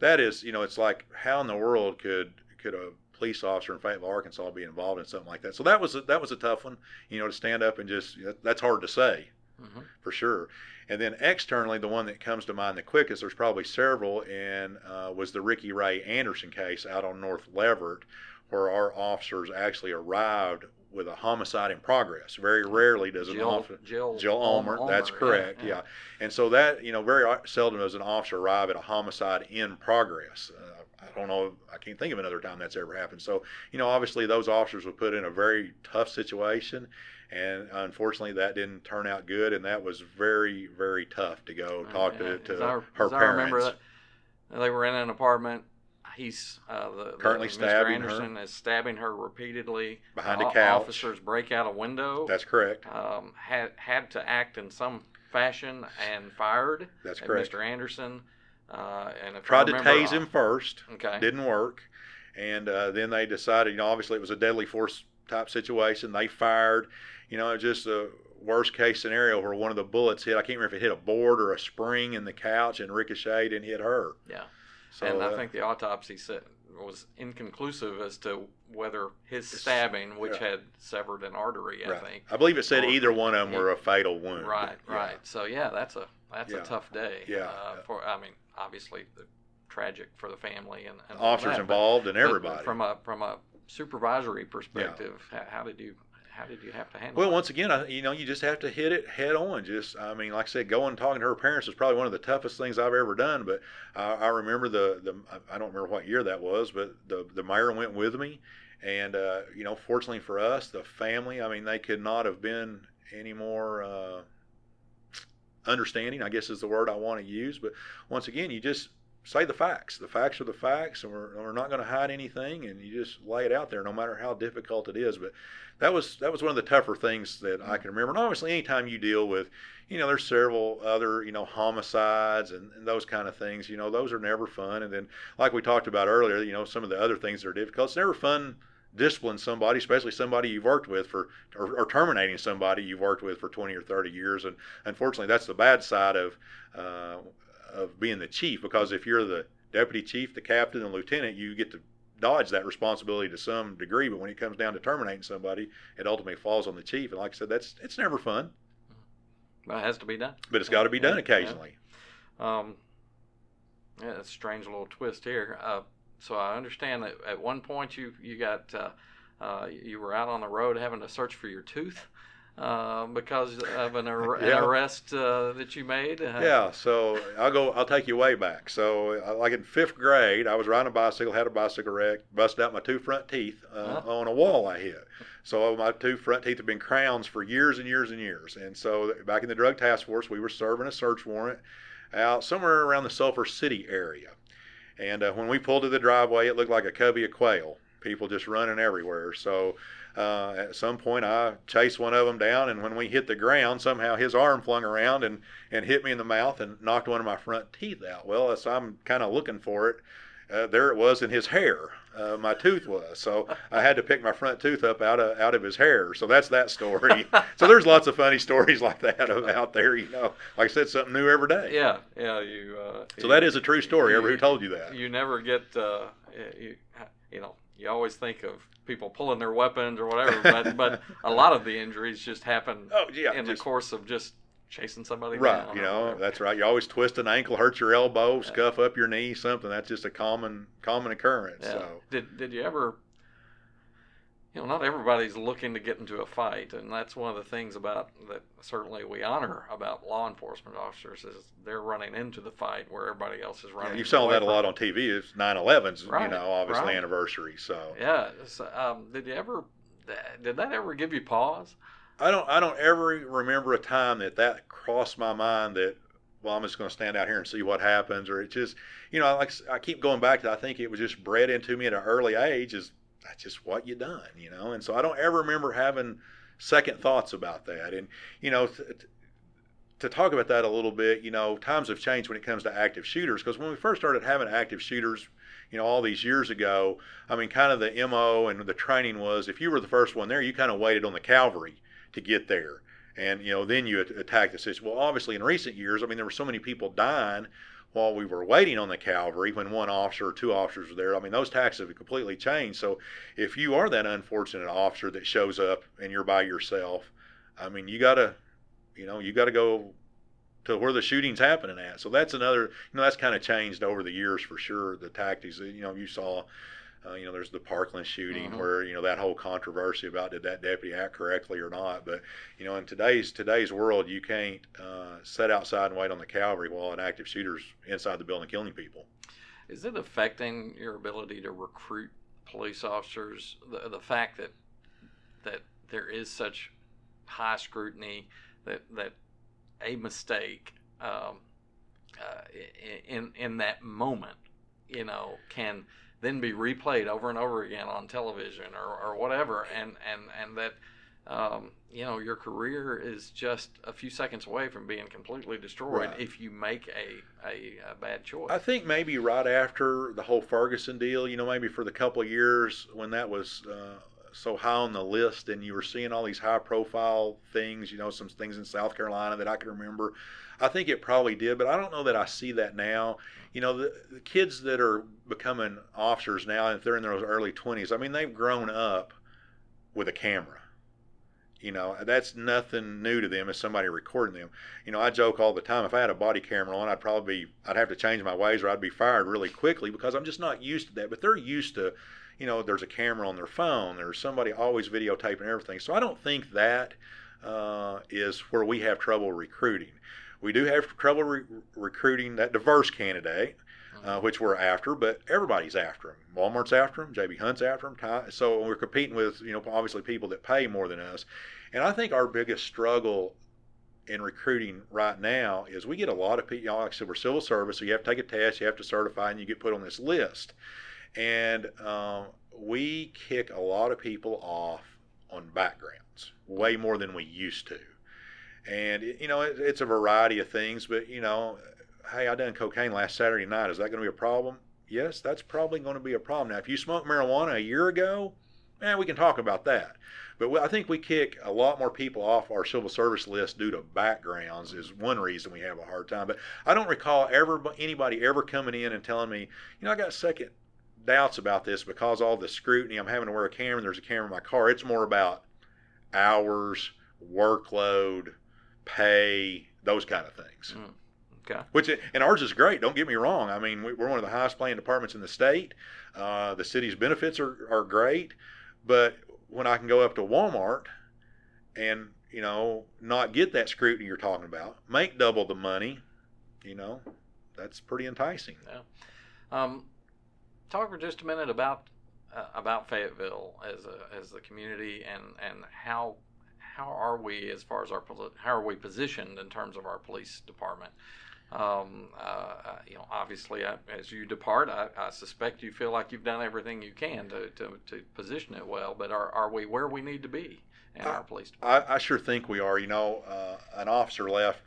that is, you know, it's like how in the world could could a police officer in Fayetteville, Arkansas, be involved in something like that? So that was a, that was a tough one, you know, to stand up and just that's hard to say hmm for sure. And then externally, the one that comes to mind the quickest, there's probably several, and uh, was the Ricky Ray Anderson case out on North Leverett, where our officers actually arrived with a homicide in progress. Very rarely does an Jill, officer. Jill, Jill that's yeah, correct, yeah, And so that, you know, very seldom does an officer arrive at a homicide in progress. Uh, I don't know, I can't think of another time that's ever happened. So, you know, obviously those officers were put in a very tough situation, and unfortunately that didn't turn out good, and that was very, very tough to go talk to, to I, her as I remember parents. that they were in an apartment. He's uh, the, the Currently Mr. stabbing her. Anderson is stabbing her repeatedly. Behind O- a couch. Officers break out a window. That's correct. um, had had to act in some fashion and fired That's correct. Mr. Anderson. Uh, and Tried to remember- tase him first. Okay. didn't work. And uh, then they decided, you know, obviously it was a deadly force type situation. They fired, you know, it was just a worst case scenario where one of the bullets hit. I can't remember if it hit a board or a spring in the couch and ricocheted and hit her. Yeah. So and I uh, think the autopsy said was inconclusive as to whether his stabbing, which yeah. had severed an artery, I right. think. I believe it said or- either one of them were a fatal wound. Right, Yeah. right. So yeah, that's a that's Yeah. a tough day. Yeah. Uh, for I mean, obviously the tragic for the family and, and Officers that, but- involved and everybody. from a from a supervisory perspective, how, how did you how did you have to handle? Well, it? once again, I, you know, you just have to hit it head on. Just, I mean, like I said, going and talking to her parents was probably one of the toughest things I've ever done. But I, I remember the, the, I don't remember what year that was, but the, the mayor went with me. And, uh, you know, fortunately for us, the family, I mean, they could not have been any more, uh, understanding, I guess is the word I want to use. But once again, you just say the facts. The facts are the facts, and we're, we're not going to hide anything, and you just lay it out there, no matter how difficult it is. But that was that was one of the tougher things that I can remember. And obviously, anytime you deal with, you know, there's several other, you know, homicides and, and those kind of things. You know, those are never fun. And then, like we talked about earlier, you know, some of the other things that are difficult. It's never fun discipline somebody, especially somebody you've worked with for, or, or, terminating somebody you've worked with for 20 or 30 years. And unfortunately, that's the bad side of uh, of being the chief because if you're the deputy chief, the captain, and lieutenant, you get to dodge that responsibility to some degree. But when it comes down to terminating somebody, it ultimately falls on the chief. And like I said, that's it's never fun. Well, it has to be done. But it's got to be done occasionally. Yeah. Um, yeah, it's a strange little twist here. Uh, so I understand that at one point you you got uh, uh, you were out on the road having to search for your tooth. Uh, because of an, ar- yeah. an arrest uh, that you made. Uh, yeah, so I'll go. I'll take you way back. So, uh, like in fifth grade, I was riding a bicycle, had a bicycle wreck, busted out my two front teeth uh, huh? on a wall I hit. So my two front teeth have been crowns for years and years and years. And so back in the drug task force, we were serving a search warrant out somewhere around the Sulphur City area. And uh, when we pulled to the driveway, it looked like a covey of quail. People just running everywhere. So uh, at some point, I chased one of them down, and when we hit the ground, somehow his arm flung around and, and hit me in the mouth and knocked one of my front teeth out. Well, as I'm kind of looking for it, uh, there it was in his hair. Uh, my tooth was, so I had to pick my front tooth up out of out of his hair. So that's that story. so there's lots of funny stories like that out there. You know, like I said, something new every day. Yeah, yeah. You. Uh, so you, that is a true story. You, Ever who told you that? You never get. Uh, you, you know, you always think of people pulling their weapons or whatever, but but a lot of the injuries just happen oh, yeah, in just, the course of just chasing somebody right. You know, that's right. You always twist an ankle, hurt your elbow, scuff up your knee, something. That's just a common common occurrence. Yeah. So. Did did you ever you know, not everybody's looking to get into a fight, and that's one of the things about that certainly we honor about law enforcement officers is they're running into the fight where everybody else is running. Yeah, you've seen that a lot on TV. It's 9/11's, right, you know, obviously right. anniversary. So yeah, so, um, did you ever? Did that ever give you pause? I don't. I don't ever remember a time that that crossed my mind that well, I'm just going to stand out here and see what happens, or it just, you know, like I keep going back to. I think it was just bred into me at an early age. Is that's just what you done, you know. And so I don't ever remember having second thoughts about that. And you know, to talk about that a little bit, you know, times have changed when it comes to active shooters because when we first started having active shooters, you know, all these years ago, I mean, kind of the MO and the training was if you were the first one there, you kind of waited on the cavalry to get there. And, you know, then you attack the situation. Well, obviously, in recent years, I mean, there were so many people dying while we were waiting on the cavalry when one officer or two officers were there. I mean, those tactics have completely changed. So if you are that unfortunate officer that shows up and you're by yourself, I mean, you got to, you know, you got to go to where the shooting's happening at. So that's another, you know, that's kind of changed over the years for sure. The tactics, you know, you saw uh, you know, there's the Parkland shooting mm-hmm. where you know that whole controversy about did that deputy act correctly or not. But you know, in today's today's world, you can't uh, sit outside and wait on the cavalry while an active shooter's inside the building killing people. Is it affecting your ability to recruit police officers? The the fact that that there is such high scrutiny that that a mistake um, uh, in in that moment, you know, can then be replayed over and over again on television or, or whatever, and and and that um, you know your career is just a few seconds away from being completely destroyed right. if you make a, a, a, bad choice. I think maybe right after the whole Ferguson deal, you know, maybe for the couple of years when that was. Uh, so high on the list, and you were seeing all these high-profile things. You know, some things in South Carolina that I can remember. I think it probably did, but I don't know that I see that now you know, the, the kids that are becoming officers now, if they're in their early 20s, I mean, they've grown up with a camera. You know, that's nothing new to them as somebody recording them. You know, I joke all the time. If I had a body camera on, I'd probably be, I'd have to change my ways or I'd be fired really quickly because I'm just not used to that. But they're used to, you know, there's a camera on their phone. There's somebody always videotaping everything. So I don't think that uh, is where we have trouble recruiting. We do have trouble re- recruiting that diverse candidate, uh, mm-hmm. which we're after, but everybody's after them. Walmart's after them, JB Hunt's after them. So we're competing with, you know, obviously people that pay more than us. And I think our biggest struggle in recruiting right now is we get a lot of people. Like I said, we're civil service, so you have to take a test, you have to certify, and you get put on this list. And um, we kick a lot of people off on backgrounds, way more than we used to. And you know, it, it's a variety of things, but you know, hey, I done cocaine last Saturday night. Is that going to be a problem? Yes, that's probably going to be a problem. Now, if you smoked marijuana a year ago, man, we can talk about that. But I think we kick a lot more people off our civil service list due to backgrounds is one reason we have a hard time. But I don't recall ever anybody ever coming in and telling me, you know, I got second doubts about this because all the scrutiny. I'm having to wear a camera. There's a camera in my car. It's more about hours, workload, pay, those kind of things. Mm. Okay. Which and ours is great. Don't get me wrong. I mean, we're one of the highest paying departments in the state. Uh, the city's benefits are, are great, but when I can go up to Walmart and you know not get that scrutiny you're talking about, make double the money, you know, that's pretty enticing. Yeah. Um, talk for just a minute about uh, about Fayetteville as a as the community and and how how are we as far as our how are we positioned in terms of our police department? Um, uh, uh, you know, obviously, I, as you depart, I, I, suspect you feel like you've done everything you can to, to, to position it well. But are, are we where we need to be in I, our police department? I, I, sure think we are. You know, uh, an officer left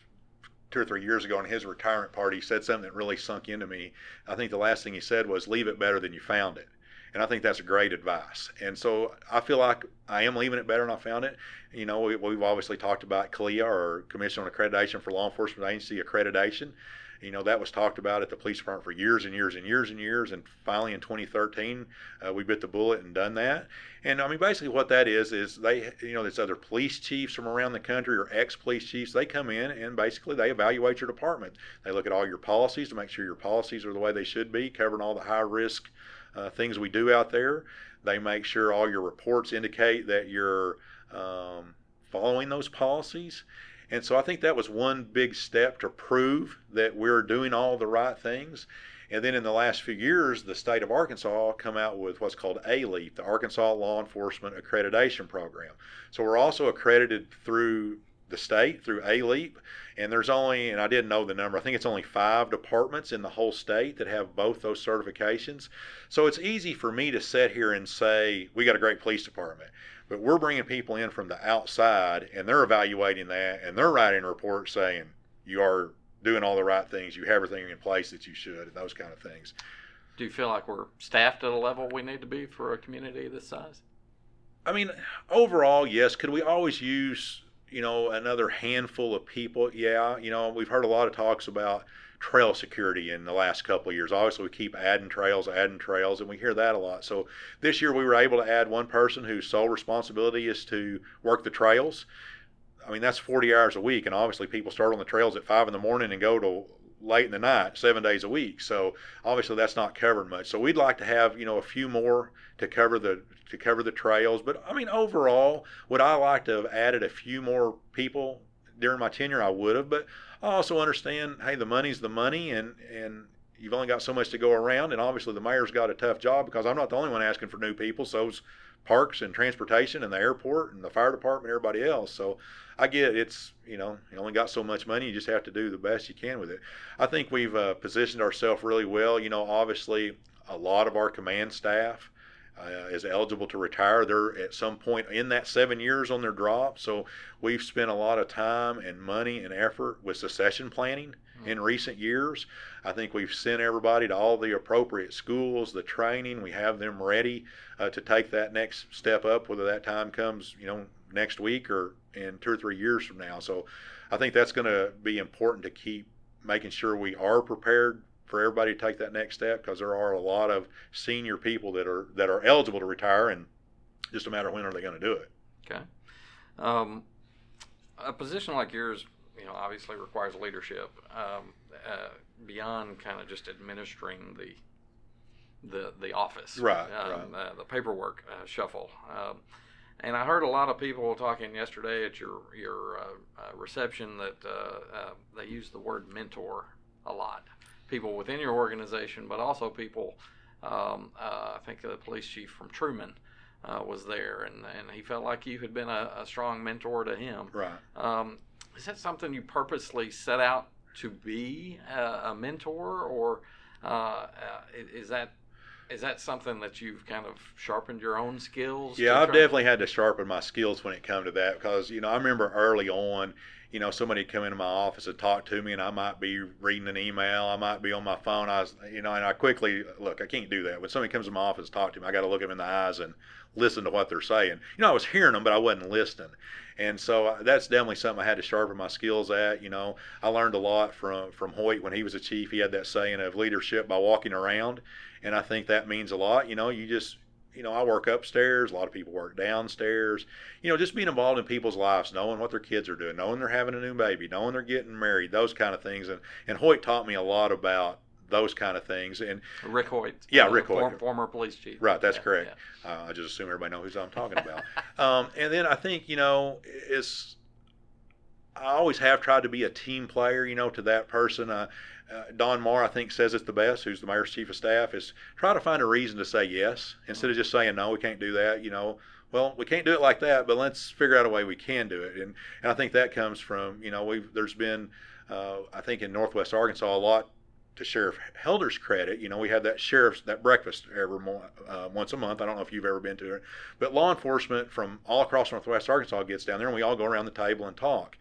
two or three years ago in his retirement party said something that really sunk into me. I think the last thing he said was, "Leave it better than you found it." and I think that's a great advice. And so I feel like I am leaving it better than I found it. You know, we, have obviously talked about CALEA or Commission on Accreditation for Law Enforcement Agency accreditation. You know, that was talked about at the police department for years and years and years and years. And finally in 2013, uh, we bit the bullet and done that. And I mean, basically what that is, is they, you know, there's other police chiefs from around the country or ex police chiefs. They come in and basically they evaluate your department. They look at all your policies to make sure your policies are the way they should be, covering all the high risk uh, things we do out there. They make sure all your reports indicate that you're um, following those policies. And so I think that was one big step to prove that we're doing all the right things. And then in the last few years, the state of Arkansas come out with what's called ALEAP, the Arkansas Law Enforcement Accreditation Program. So we're also accredited through the state through ALEAP, and there's only, and I didn't know the number, I think it's only five departments in the whole state that have both those certifications. So it's easy for me to sit here and say, we got a great police department, but we're bringing people in from the outside, and they're evaluating that, and they're writing reports saying, you are doing all the right things, you have everything in place that you should, and those kind of things. Do you feel like we're staffed at a level we need to be for a community this size? I mean, overall, yes. Could we always use you know, another handful of people. Yeah, you know, we've heard a lot of talks about trail security in the last couple of years. Obviously, we keep adding trails, adding trails, and we hear that a lot. So this year we were able to add one person whose sole responsibility is to work the trails. I mean, that's 40 hours a week, and obviously people start on the trails at five in the morning and go to late in the night, seven days a week. So obviously that's not covered much. So we'd like to have you know a few more to cover the to cover the trails. But I mean overall, would I like to have added a few more people during my tenure? I would have. But I also understand, hey, the money's the money, and and you've only got so much to go around. And obviously the mayor's got a tough job because I'm not the only one asking for new people. So's parks and transportation and the airport and the fire department, everybody else. So I get it's you know you only got so much money. You just have to do the best you can with it. I think we've uh, positioned ourselves really well. You know, obviously a lot of our command staff. Uh, is eligible to retire. They're at some point in that seven years on their drop. So we've spent a lot of time and money and effort with succession planning mm-hmm. in recent years. I think we've sent everybody to all the appropriate schools, the training. We have them ready uh, to take that next step up, whether that time comes, you know, next week or in two or three years from now. So I think that's going to be important to keep making sure we are prepared for everybody to take that next step because there are a lot of senior people that are that are eligible to retire and just a matter of when are they going to do it. Okay. Um, a position like yours, you know, obviously requires leadership um, uh, beyond kind of just administering the the the office, right? Um, right. Uh, the paperwork uh, shuffle. Um, and I heard a lot of people talking yesterday at your your uh, uh, reception that uh, uh, they use the word mentor a lot. People within your organization, but also people. Um, uh, I think the police chief from Trumann uh, was there, and, and he felt like you had been a, a strong mentor to him. Right. Um, is that something you purposely set out to be a, a mentor, or uh, uh, is that is that something that you've kind of sharpened your own skills? Yeah, I've definitely had to sharpen my skills when it come to that because you know I remember early on, you know, somebody come into my office and talk to me, and I might be reading an email, I might be on my phone, I was, you know, and I quickly look, I can't do that. When somebody comes to my office, and talk to me, I got to look them in the eyes and listen to what they're saying. You know, I was hearing them, but I wasn't listening. And so uh, that's definitely something I had to sharpen my skills at. You know, I learned a lot from from Hoyt when he was a chief. He had that saying of leadership by walking around, and I think that means a lot. You know, you just you know, I work upstairs. A lot of people work downstairs. You know, just being involved in people's lives, knowing what their kids are doing, knowing they're having a new baby, knowing they're getting married, those kind of things. And and Hoyt taught me a lot about those kind of things. And Rick Hoyt, yeah, Rick Hoyt, former police chief. Right, that's yeah, correct. Yeah. Uh, I just assume everybody knows who I'm talking about. um, and then I think you know it's I always have tried to be a team player, you know, to that person. Uh, uh, Don Marr, I think, says it the best, who's the mayor's chief of staff, is try to find a reason to say yes instead of just saying, no, we can't do that. You know, well, we can't do it like that, but let's figure out a way we can do it. And, and I think that comes from, you know, we've, there's been, uh, I think in Northwest Arkansas, a lot to Sheriff Helder's credit, you know, we have that sheriff's that breakfast every mo- uh, once a month. I don't know if you've ever been to it, but law enforcement from all across Northwest Arkansas gets down there, and we all go around the table and talk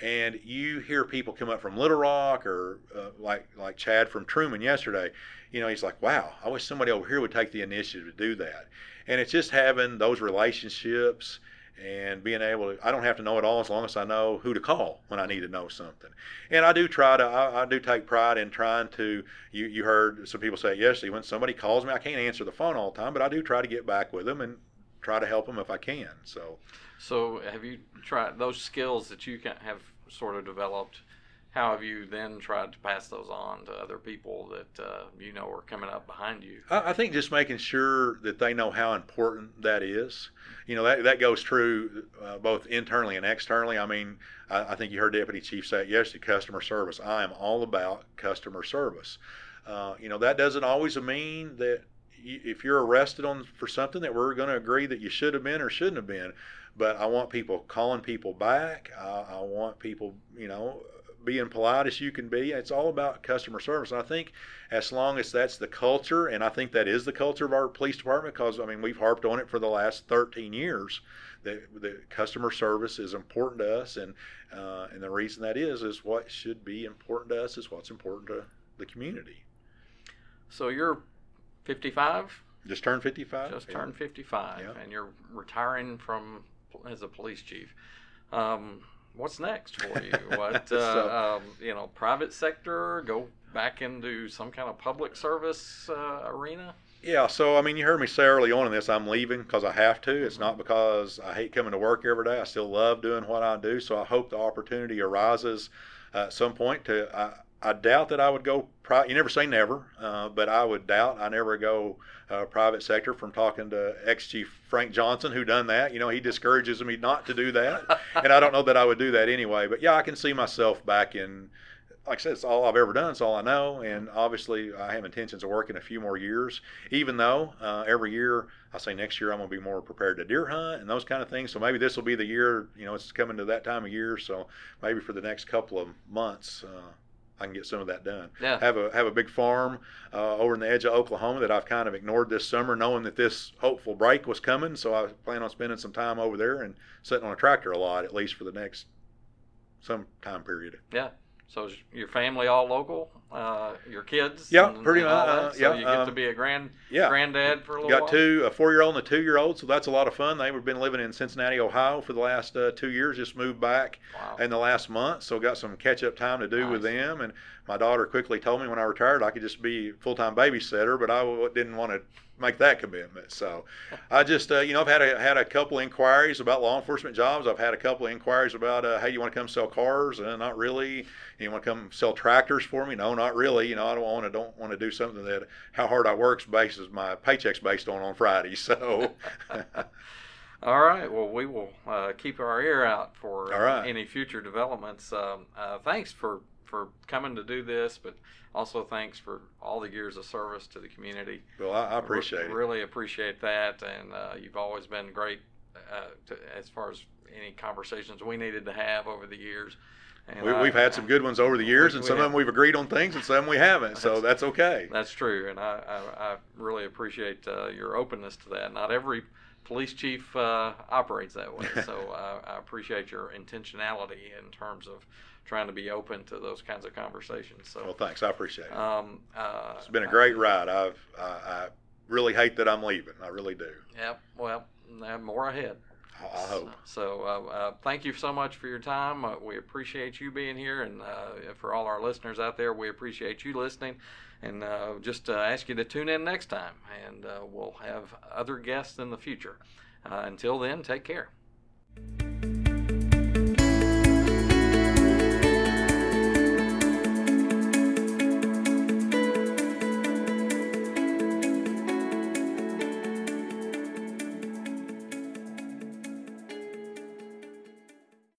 and you hear people come up from Little Rock or uh, like like Chad from Trumann yesterday. You know, he's like, "Wow, I wish somebody over here would take the initiative to do that." And it's just having those relationships and being able to. I don't have to know it all as long as I know who to call when I need to know something. And I do try to. I, I do take pride in trying to. You you heard some people say yesterday when somebody calls me, I can't answer the phone all the time, but I do try to get back with them and try to help them if I can. So. So, have you tried those skills that you have sort of developed? How have you then tried to pass those on to other people that uh, you know are coming up behind you? I, I think just making sure that they know how important that is. You know that that goes true uh, both internally and externally. I mean, I, I, think you heard Deputy Chief say it yesterday. Customer service. I am all about customer service. Uh, you know that doesn't always mean that if you're arrested on for something that we're going to agree that you should have been or shouldn't have been but I want people calling people back. I, I want people, you know, being polite as you can be. It's all about customer service. And I think as long as that's the culture, and I think that is the culture of our police department, because I mean we've harped on it for the last 13 years. That the customer service is important to us, and uh, and the reason that is is what should be important to us is what's important to the community. So you're 55. Just turned 55. Just turned 55, yeah. and you're retiring from as a police chief. Um, what's next for you? What uh, so, um, you know, private sector? Go back into some kind of public service uh, arena? Yeah, so I mean, you heard me say early on in this, I'm leaving because I have to. It's not because I hate coming to work every day. I still love doing what I do. So I hope the opportunity arises uh, at some point to. I, I doubt that I would go. Pri- you never say never, uh, but I would doubt I never go uh, private sector. From talking to ex chief Frank Johnson, who done that, you know, he discourages me not to do that, and I don't know that I would do that anyway. But yeah, I can see myself back in. Like I said, it's all I've ever done. It's all I know, and obviously I have intentions of working a few more years. Even though uh, every year I say next year I'm going to be more prepared to deer hunt and those kind of things. So maybe this will be the year. You know, it's coming to that time of year, so maybe for the next couple of months. I can get some of that done. Yeah. Have a have a big farm uh, over in the edge of Oklahoma that I've kind of ignored this summer, knowing that this hopeful break was coming. So I plan on spending some time over there and sitting on a tractor a lot, at least for the next some time period. Yeah. So is your family all local? Uh, your kids? Yeah, and, pretty much. Uh, so yeah, you get um, to be a grand yeah. granddad for a little Got while? two, a four-year-old and a two-year-old, so that's a lot of fun. They've been living in Cincinnati, Ohio for the last uh, two years. Just moved back wow. in the last month, so got some catch-up time to do nice. with them. And my daughter quickly told me when I retired I could just be full-time babysitter, but I didn't want to make that commitment. So I just, uh, you know, I've had a, had a couple inquiries about law enforcement jobs. I've had a couple inquiries about, uh, hey, you want to come sell cars? Uh, not really. You want to come sell tractors for me? No, not really. You know, I don't want to don't want to do something that how hard I work's basis my paycheck's based on on Friday. So. All right. Well, we will uh, keep our ear out for right. any future developments. Um, uh, thanks for for coming to do this, but also thanks for all the years of service to the community. Well, I, I appreciate Re- it. Really appreciate that, and uh, you've always been great uh, to, as far as any conversations we needed to have over the years. And we, have had some good ones over the years, we, and some of them we've agreed on things, and some we haven't. So that's, that's okay. That's true, and I, I, I really appreciate uh, your openness to that. Not every police chief uh, operates that way, so uh, I appreciate your intentionality in terms of trying to be open to those kinds of conversations. So, well, thanks. I appreciate it. Um, uh, it's been a great ride. I've I really hate that I'm leaving. I really do. Yep. Well, more ahead. I hope. So, uh, uh, thank you so much for your time. Uh, we appreciate you being here, and uh, for all our listeners out there, we appreciate you listening. And uh, just ask you to tune in next time, and uh, we'll have other guests in the future. until then, take care.